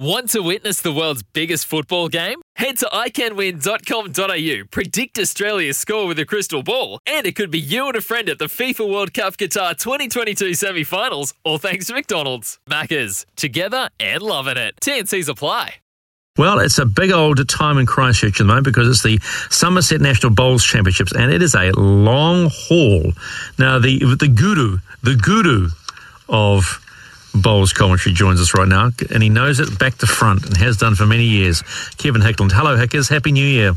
Want to witness the world's biggest football game? Head to iCanWin.com.au, predict Australia's score with a crystal ball, and it could be you and a friend at the FIFA World Cup Qatar 2022 semi finals, all thanks to McDonald's. Maccas, together and loving it. TNC's apply. Well, it's a big old time in Christchurch at the moment because it's the Summerset National Bowls Championships, and it is a long haul. Now, the the guru, the guru of bowls commentary joins us right now, and he knows it back to front and has done for many years. Kevin Hickland. Hello, Hickers. Happy New Year.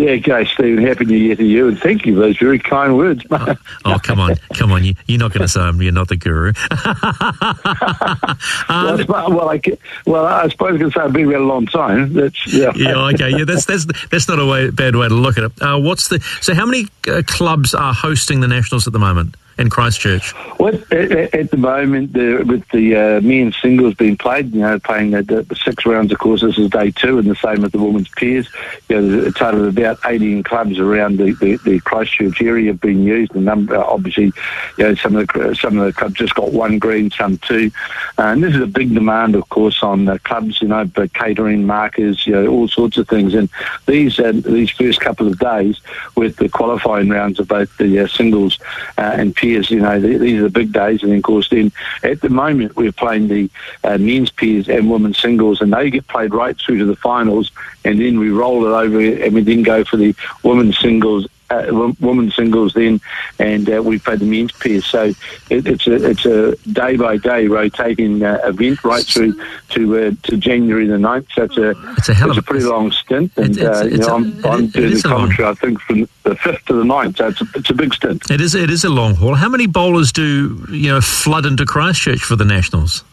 Yeah, okay, Stephen. Happy New Year to you, and thank you for those very kind words. Oh, oh, come on, come on! You, are not going to say I'm, you're not the guru. um, well, well, I, well, I suppose I can say I've been around a long time. That's yeah. yeah, okay, yeah. That's that's that's not a way, bad way to look at it. Uh, what's the so? How many uh, clubs are hosting the nationals at the moment? In Christchurch? Well, at, at the moment, the, with the uh, men's singles being played, you know, playing the, the, six rounds, of course, this is day two, and the same with the women's pairs. You know, a total of about 18 clubs around the, the, the Christchurch area have been used. The number, obviously, you know, some of the some of the clubs just got one green, some two, uh, and this is a big demand, of course, on the clubs. You know, catering, markers, you know, all sorts of things. And these uh, these first couple of days with the qualifying rounds of both the uh, singles uh, and pairs you know, these are the big days. And then, of course, then at the moment we're playing the uh, men's pairs and women's singles, and they get played right through to the finals. And then we roll it over, and we then go for the women's singles uh, women's singles then, and uh, we play the men's pair. So it, it's a it's a day by day rotating uh, event right through to uh, to January the 9th. So it's a it's a, it's a pretty long stint, and it's, uh, it's, you know, I'm, I'm doing the commentary. I think from the fifth to the 9th. So it's a, it's a big stint. It is it is a long haul. How many bowlers do you know flood into Christchurch for the Nationals?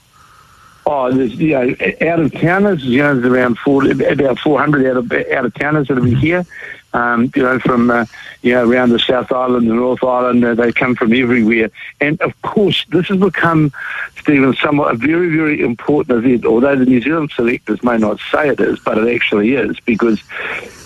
Oh, there's you know out of towners, you know, there's around four, about 400 out of out of towners that'll be here um, you know, from uh, you know around the South Island, the North Island. Uh, they come from everywhere, and of course, this has become, Stephen, somewhat a very, very important event. Although the New Zealand selectors may not say it is, but it actually is because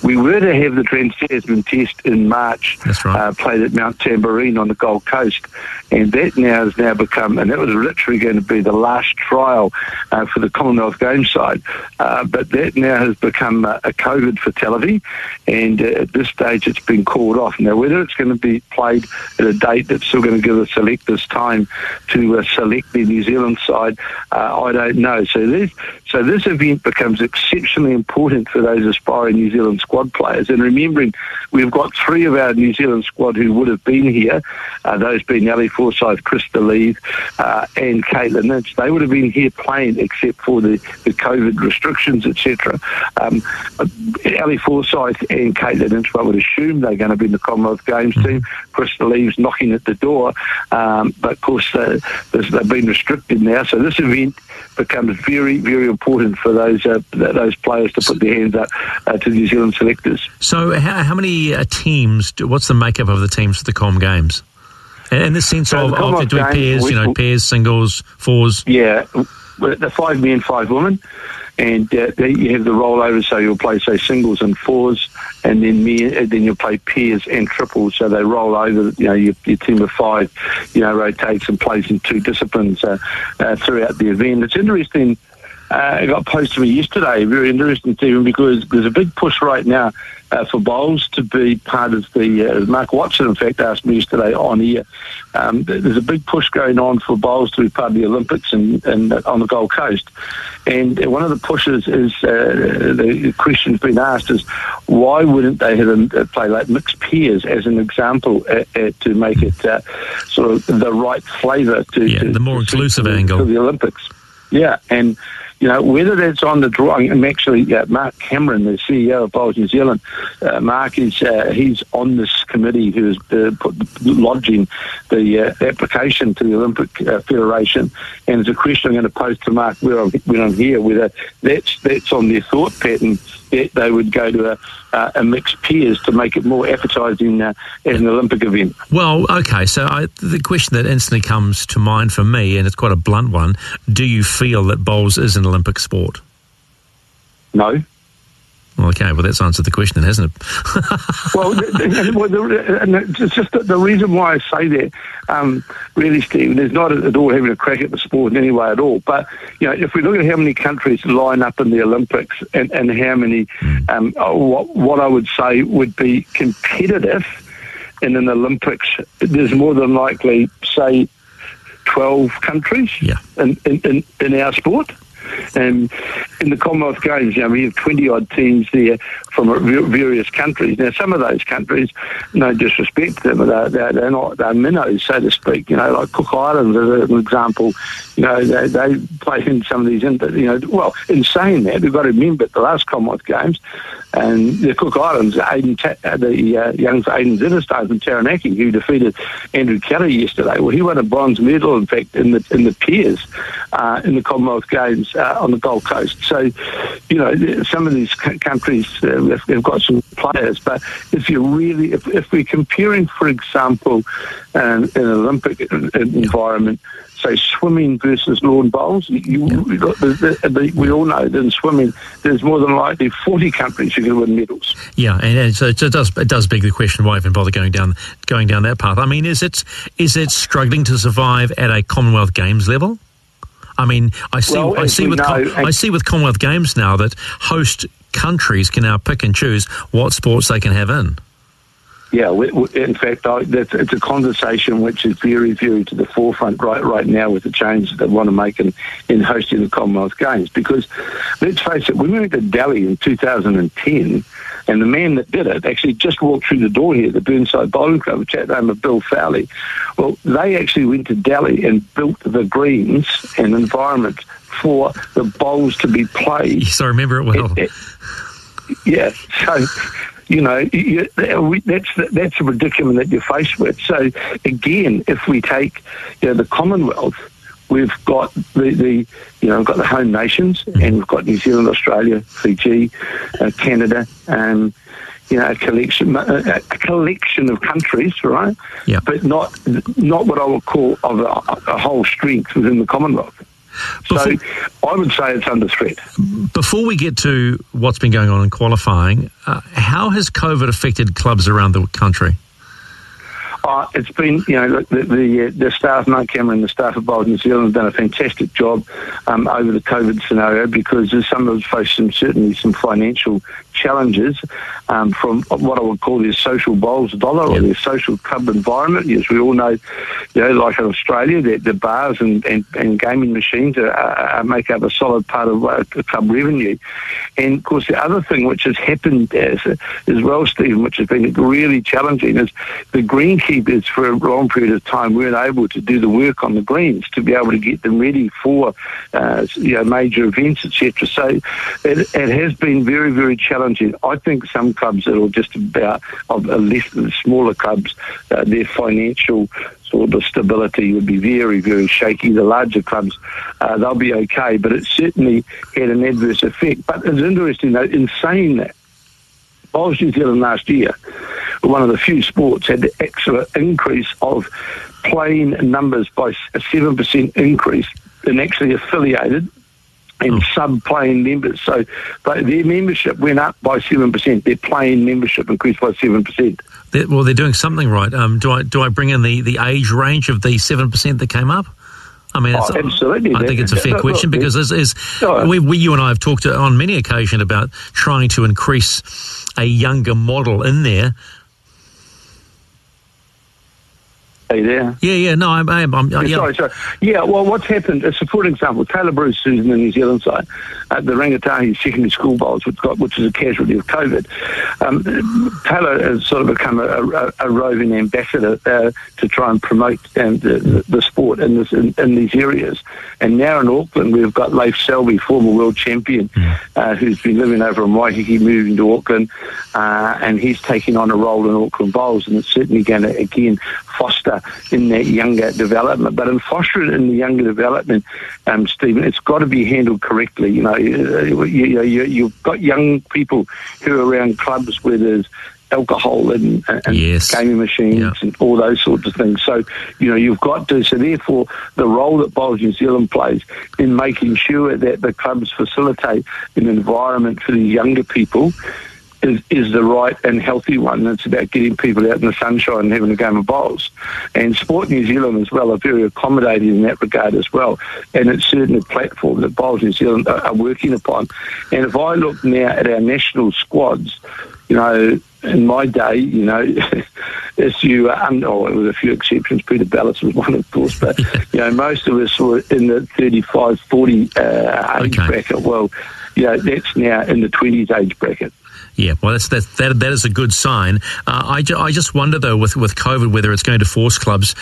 we were to have the Trans Tasman Test in March, right. uh, played at Mount Tamborine on the Gold Coast, and that now has now become, and that was literally going to be the last trial uh, for the Commonwealth Games side, uh, but that now has become a, a COVID fatality, and uh, at this stage it's been called off. Now, whether it's going to be played at a date that's still going to give the selectors time to uh, select the New Zealand side, uh, I don't know. So this, so this event becomes exceptionally important for those aspiring New Zealand squad players. And remembering, we've got three of our New Zealand squad who would have been here, uh, those being Ali Forsyth, Krista Leith, uh, and Katelyn Inch. They would have been here playing except for the, the COVID restrictions, etc. Um, Ali Forsyth and Katelyn Inch, I would assume they're going to be in the Commonwealth Games team. Krista Leith's knocking at the door, um, but of course uh, they've been restricted now. So this event becomes very, very important for those uh, those players to put their hands up uh, to New Zealand selectors. So, how, how many uh, teams? Do, what's the makeup of the teams for the Com Games? In the sense so of, the of doing pairs, you know, pairs, singles, fours. Yeah, the five men, five women and uh, you have the rollover, so you'll play say singles and fours, and then me, then you'll play pairs and triples, so they roll over. You know, your, your team of five, you know, rotates and plays in two disciplines uh, uh, throughout the event. It's interesting. Uh, it got posted to me yesterday. Very interesting, Stephen, because there's a big push right now uh, for bowls to be part of the. Uh, Mark Watson, in fact, asked me yesterday on here. Um, there's a big push going on for bowls to be part of the Olympics and, and on the Gold Coast. And one of the pushes is uh, the question's been asked is why wouldn't they have a, play like mixed pairs as an example uh, uh, to make it uh, sort of the right flavour to, yeah, to the more inclusive angle to the Olympics. Yeah, and you know, whether that's on the drawing, I'm actually, uh, Mark Cameron, the CEO of Bowls New Zealand, uh, Mark is, uh, he's on this committee who's uh, put, lodging the uh, application to the Olympic uh, Federation. And it's a question I'm going to pose to Mark when I'm, when I'm here, whether that's, that's on their thought pattern that they would go to a, uh, a mixed pairs to make it more appetising uh, as an Olympic event. Well, okay. So I, the question that instantly comes to mind for me, and it's quite a blunt one: Do you feel that bowls is an Olympic sport? No. Okay, well, that's answered the question, hasn't it? well, the, it's just the, the, reason why I say that, um, really, Stephen, is not at all having a crack at the sport in any way at all. But, you know, if we look at how many countries line up in the Olympics and, and how many, um, what, what I would say would be competitive in an Olympics, there's more than likely, say, 12 countries yeah. in, in, in our sport. And in the Commonwealth Games, you know, we have 20 odd teams there from various countries. Now, some of those countries, no disrespect to them, they're, they're, not, they're minnows, so to speak. You know, like Cook Islands, as an example, you know, they, they play in some of these, you know, well, in saying that, we've got to remember the last Commonwealth Games, and the Cook Islands, uh, the uh, young Aidan Zittersteijn from Taranaki, who defeated Andrew Kelly yesterday. Well, he won a bronze medal, in fact, in the in the pairs uh, in the Commonwealth Games uh, on the Gold Coast. So, you know, some of these countries uh, have, have, got some players, but if you really, if, if we're comparing, for example, um, an Olympic environment say swimming versus lawn bowls. You, yeah. we all know that in swimming, there's more than likely 40 countries who can win medals. Yeah, and, and so it does it does beg the question why even bother going down going down that path. I mean, is it is it struggling to survive at a Commonwealth Games level? I mean, I see well, I see with know, Com- I see with Commonwealth Games now that host countries can now pick and choose what sports they can have in. Yeah, we, we, in fact, I, it's a conversation which is very, very to the forefront right right now with the changes they want to make in, in hosting the Commonwealth Games. Because let's face it, we went to Delhi in 2010, and the man that did it actually just walked through the door here, the Burnside Bowling Club, which had the chap of Bill Fowley. Well, they actually went to Delhi and built the greens and environment for the bowls to be played. Yes, I remember it well. It, it, yeah, so you know, you, that's that's a predicament that you're faced with. So again, if we take you know, the Commonwealth, we've got the, the you know we've got the home nations, mm-hmm. and we've got New Zealand, Australia, Fiji, uh, Canada, and you know, a collection, a, a, collection of countries, right? Yeah. But not, not what I would call of a, a whole strength within the Commonwealth. Before, so I would say it's under threat. Before we get to what's been going on in qualifying, uh, how has COVID affected clubs around the country? Uh, it's been, you know, the the, uh, the staff, Mark Cameron, the staff of Bowls New Zealand have done a fantastic job um, over the COVID scenario because some of us faced some certainly some financial challenges um, from what I would call their social bowls dollar or their social club environment. As we all know, you know, like in Australia, the, the bars and, and, and, gaming machines are, are, make up a solid part of uh, club revenue. And of course, the other thing which has happened as, as well, Stephen, which has been really challenging, is the greenkeepers for a long period of time weren't able to do the work on the greens to be able to get them ready for uh, you know, major events, etc. So it, it has been very, very challenging. I think some clubs that are just about of less than smaller clubs, uh, their financial sort of stability would be very, very shaky. The larger clubs, uh, they'll be okay, but it certainly had an adverse effect. But it's interesting, though, in saying that, Bowls New Zealand last year one of the few sports had the extra increase of playing numbers by a 7% increase in actually affiliated and oh. sub-playing members. So their membership went up by 7%. Their playing membership increased by 7%. They're, well, they're doing something right. Um, do I do I bring in the, the age range of the 7% that came up? I mean, oh, absolutely. I think it's a fair question because as, as we, we, you and I have talked on many occasions about trying to increase a younger model in there Are you there? Yeah, yeah. No, I'm. I'm, I'm yeah, Sorry, sorry. Yeah. Well, what's happened? Is, for example, Tayla Bruce, who's in the New Zealand side, at the Rangatahi secondary school bowls, which got which is a casualty of COVID. Um, Taylor has sort of become a, a, a roving ambassador uh, to try and promote and the, the, sport in this in, in these areas. And now in Auckland, we've got Leif Selby, former world champion, uh, who's been living over in Waiheke, moving to Auckland, uh, and he's taking on a role in Auckland Bowls, and it's certainly going to again foster in that younger development. But in fostering in the younger development, um, Stephen, it's got to be handled correctly. You know, you, you, you, you've got young people who are around clubs where there's alcohol and, and Yes. gaming machines Yeah. and all those sorts of things. So, you know, you've got to, so therefore the role that Bowls New Zealand plays in making sure that the clubs facilitate an environment for the younger people is, is the right and healthy one. It's about getting people out in the sunshine and having a game of bowls. And Sport New Zealand as well are very accommodating in that regard as well. And it's certainly a platform that Bowls New Zealand are, are working upon. And if I look now at our national squads, you know, in my day, you know, as you, um, oh, with a few exceptions, Peter Belliss was one, of course, but, you know, most of us were in the 35, 40 uh, age Okay. bracket. Well, you know, that's now in the 20s age bracket. Yeah, well, that's, that, that, that is a good sign. Uh, I, ju- I just wonder, though, with, with COVID, whether it's going to force clubs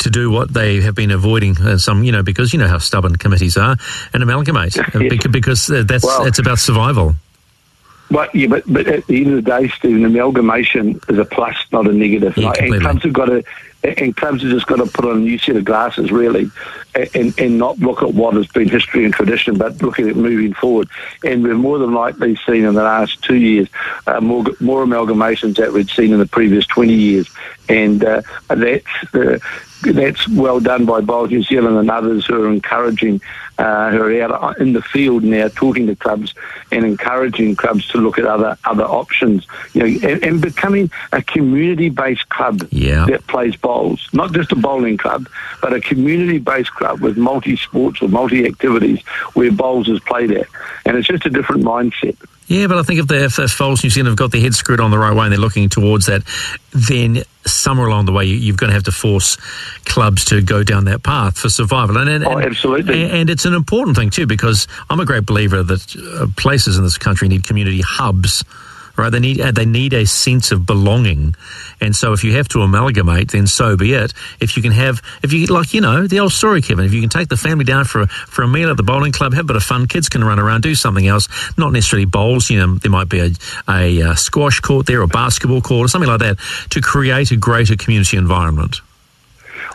to do what they have been avoiding, uh, some, you know, because you know how stubborn committees are, and amalgamate, uh, Yeah. bec- because uh, that's Well- it's about survival. But yeah, but, but at the end of the day, Stephen, amalgamation is a plus, not a negative. Yeah, and clubs have got to, and clubs have just got to put on a new set of glasses, really, and, and not look at what has been history and tradition, but look at it moving forward. And we've more than likely seen in the last two years uh, more more amalgamations that we'd seen in the previous 20 years, and uh, that's. Uh, that's well done by Bowls New Zealand and others who are encouraging, uh, who are out in the field now talking to clubs and encouraging clubs to look at other other options. You know, and, and becoming a community-based club Yeah. that plays bowls, not just a bowling club, but a community-based club with multi-sports or multi-activities where bowls is played at, and it's just a different mindset. Yeah, but I think if the if, if Bowls New Zealand have got their head screwed on the right way and they're looking towards that, then somewhere along the way you, you're going to have to force clubs to go down that path for survival. And, and, Oh, absolutely. And, and it's an important thing too because I'm a great believer that uh, places in this country need community hubs. Right, they need uh, they need a sense of belonging, and so if you have to amalgamate, then so be it. If you can have, if you like, you know, the old story, Kevin. If you can take the family down for a, for a meal at the bowling club, have a bit of fun. Kids can run around, do something else, not necessarily bowls. You know, there might be a, a, uh squash court there, or basketball court, or something like that, to create a greater community environment.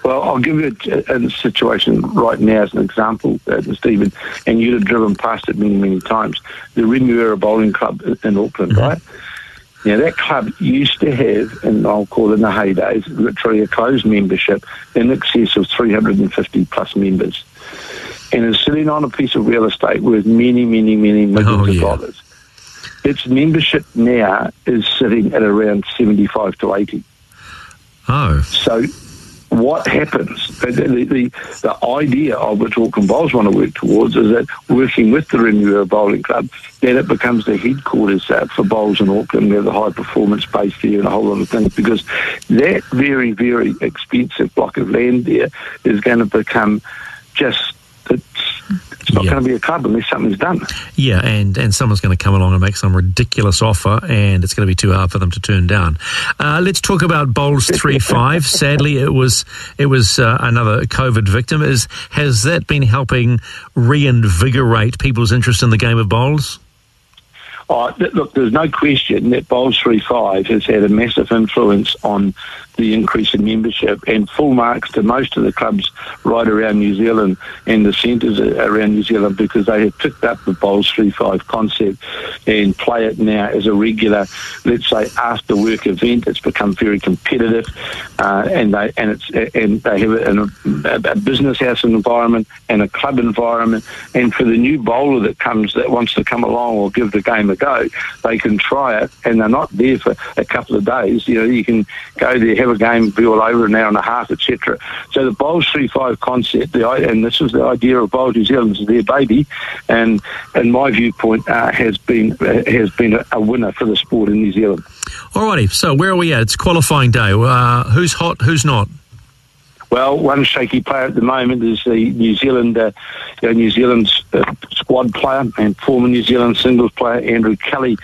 Well, I'll give you a, a situation right now as an example, uh, Stephen, and you'd have driven past it many, many times. The Remuera Bowling Club in, in Auckland, right? Now, that club used to have, and I'll call it in the heydays, literally a closed membership in excess of 350 plus members. And is sitting on a piece of real estate worth many, many, many millions Oh, of dollars. Its membership now is sitting at around 75 to 80. Oh, So, what happens? The, the, the, the idea of which Auckland Bowls want to work towards is that working with the Remuera Bowling Club, that it becomes the headquarters uh, for bowls in Auckland. We have the high performance base there and a whole lot of things because that very, very expensive block of land there is going to become just. It's, not Yeah. going to be a club unless something's done. Yeah, and, and someone's going to come along and make some ridiculous offer, and it's going to be too hard for them to turn down. Uh, let's talk about Bowls three five. Sadly, it was it was uh, another COVID victim. Is has that been helping reinvigorate people's interest in the game of bowls? Oh, look, there's no question that Bowls 3-5 has had a massive influence on the increase in membership and full marks to most of the clubs right around New Zealand and the centres around New Zealand because they have picked up the Bowls 3-5 concept and play it now as a regular, let's say, after work event. It's become very competitive uh, and they and it's and they have a, a, business house environment and a club environment and for the new bowler that comes that wants to come along or give the game a go, they can try it and they're not there for a couple of days. You know, you can go there, have a game, be all over an hour and a half, etc. So the Bowls 3-5 concept, the, and this is the idea of Bowls New Zealand, is their baby, and in my viewpoint, uh, has been uh, has been a, a winner for the sport in New Zealand. Alrighty, so where are we at? It's qualifying day. Uh, who's hot? Who's not? Well, one shaky player at the moment is the New Zealand, uh, New Zealand's uh, squad player and former New Zealand singles player Andrew Kelly,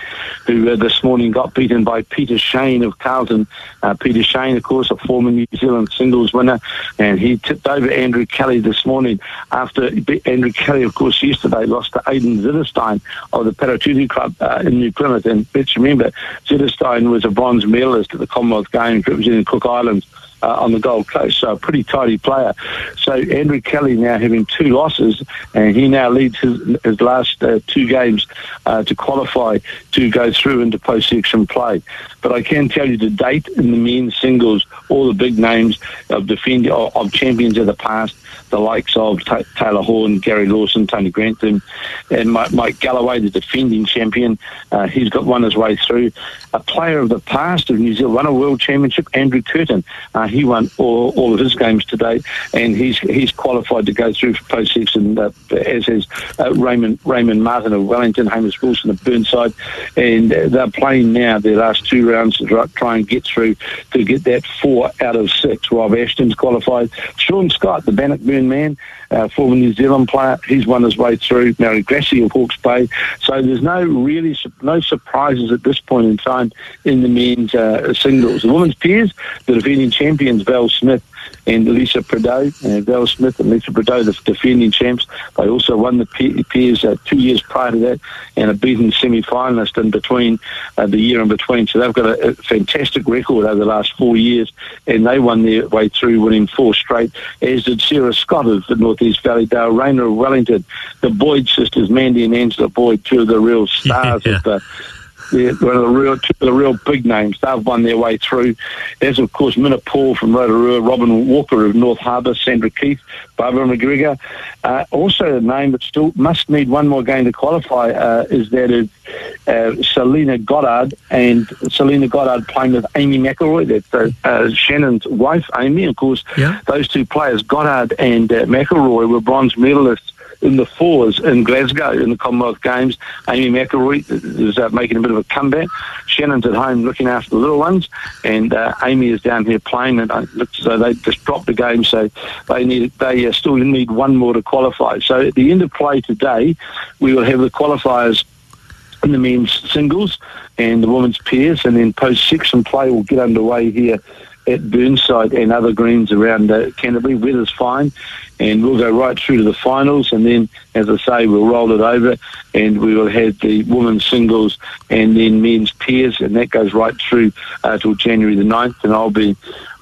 who uh, this morning got beaten by Peter Shane of Carlton. Uh, Peter Shane, of course, a former New Zealand singles winner, and he tipped over Andrew Kelly this morning after Andrew Kelly, of course, yesterday lost to Aidan Zittersteijn of the Paratutu Club uh, in New Plymouth. And let's remember, Zittersteijn was a bronze medalist at the Commonwealth Games representing Cook Islands uh, on the Gold Coast. So a pretty tidy player. So Andrew Kelly now having two losses, and he now leads his, his last uh, two games uh, to qualify to go through into post-section play. But I can tell you to date in the men's singles, all the big names of defending of champions of the past the likes of T- Taylor Horn, Gary Lawson, Tony Grantham, and Mike, Mike Galloway, the defending champion. Uh, he's got won his way through. A player of the past of New Zealand won a world championship, Andrew Curtin. Uh, he won all, all of his games to date, and he's he's qualified to go through for post section, uh, as is uh, Raymond Raymond Martin of Wellington, Hamish Wilson of Burnside, and they're playing now their last two rounds to try and get through to get that four out of six. Rob Ashton's qualified. Sean Scott, the Bannockburn man, uh, former New Zealand player. He's won his way through. Mary Grassi of Hawke's Bay. So there's no really no surprises at this point in time in the men's uh, singles. The women's peers, the defending champions, Val Smith and Lisa Prideaux, uh, Val Smith and Lisa Prideaux, the defending champs. They also won the peers uh, two years prior to that and a beaten semi-finalist in between uh, the year in between. So they've got a, a, fantastic record over the last four years and they won their way through winning four straight, as did Sarah Scott of the Northeast Valley, Dale Rayner of Wellington, the Boyd sisters, Mandy and Angela Boyd, two of the real stars yeah. of the yeah, one of the real, two of the real big names. They've won their way through. There's, of course, Minna Paul from Rotorua, Robin Walker of North Harbour, Sandra Keith, Barbara McGregor. Uh, also a name that still must need one more game to qualify uh, is that of uh, Selina Goddard, and Selina Goddard playing with Amy McIlroy, that's uh, uh, Shannon's wife, Amy. Of course, yeah. those two players, Goddard and uh, McIlroy, were bronze medalists in the fours in Glasgow in the Commonwealth Games. Amy McIlroy is uh, making a bit of a comeback. Shannon's at home looking after the little ones, and uh, Amy is down here playing. And uh, so they just dropped the game, so they need they uh, still need one more to qualify. So at the end of play today, we will have the qualifiers in the men's singles and the women's pairs, and then post section play will get underway here at Burnside and other greens around uh, Canterbury. Weather's fine, and we'll go right through to the finals. And then, as I say, we'll roll it over, and we will have the women's singles and then men's pairs, and that goes right through uh, till January the 9th. And I'll be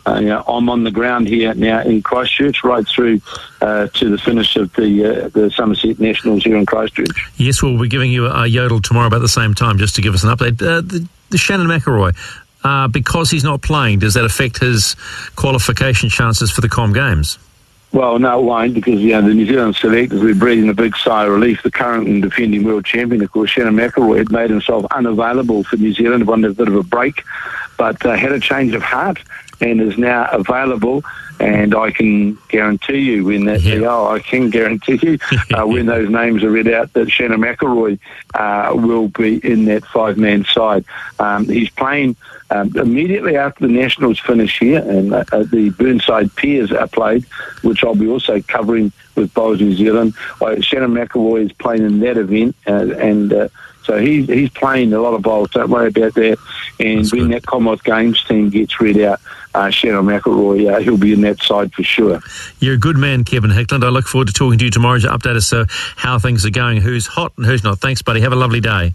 uh, you know, I'm on the ground here now in Christchurch, right through uh, to the finish of the uh, the Summerset Nationals here in Christchurch. Yes, we'll be giving you a yodel tomorrow about the same time, just to give us an update. Uh, the, the Shannon McIlroy, uh, because he's not playing, does that affect his qualification chances for the Com Games? Well, no, it won't because you know the New Zealand selectors were breathing a big sigh of relief. The current and defending world champion, of course, Shannon McIlroy, had made himself unavailable for New Zealand, wanted a bit of a break, but uh, had a change of heart and is now available. And I can guarantee you when that, yeah. oh, I can guarantee you uh, when those names are read out that Shannon McIlroy uh, will be in that five man side. Um, he's playing um, immediately after the Nationals finish here and uh, uh the Burnside Peers are played, which I'll be also covering with Bowls New Zealand. Uh, Shannon McIlroy is playing in that event uh, and uh, so he's he's playing a lot of bowls. Don't worry about that. And That's when good. that Commonwealth Games team gets read out, uh, Shannon McIlroy, uh, he'll be in that side for sure. You're a good man, Kevin Hickland. I look forward to talking to you tomorrow to update us uh, how things are going, who's hot and who's not. Thanks, buddy. Have a lovely day.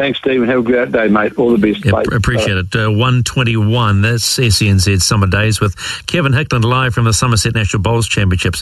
Thanks, Stephen. Have a great day, mate. All the best. Yeah, appreciate it. Uh, 121. That's SENZ Summer Days with Kevin Hickland live from the Summerset National Bowls Championships.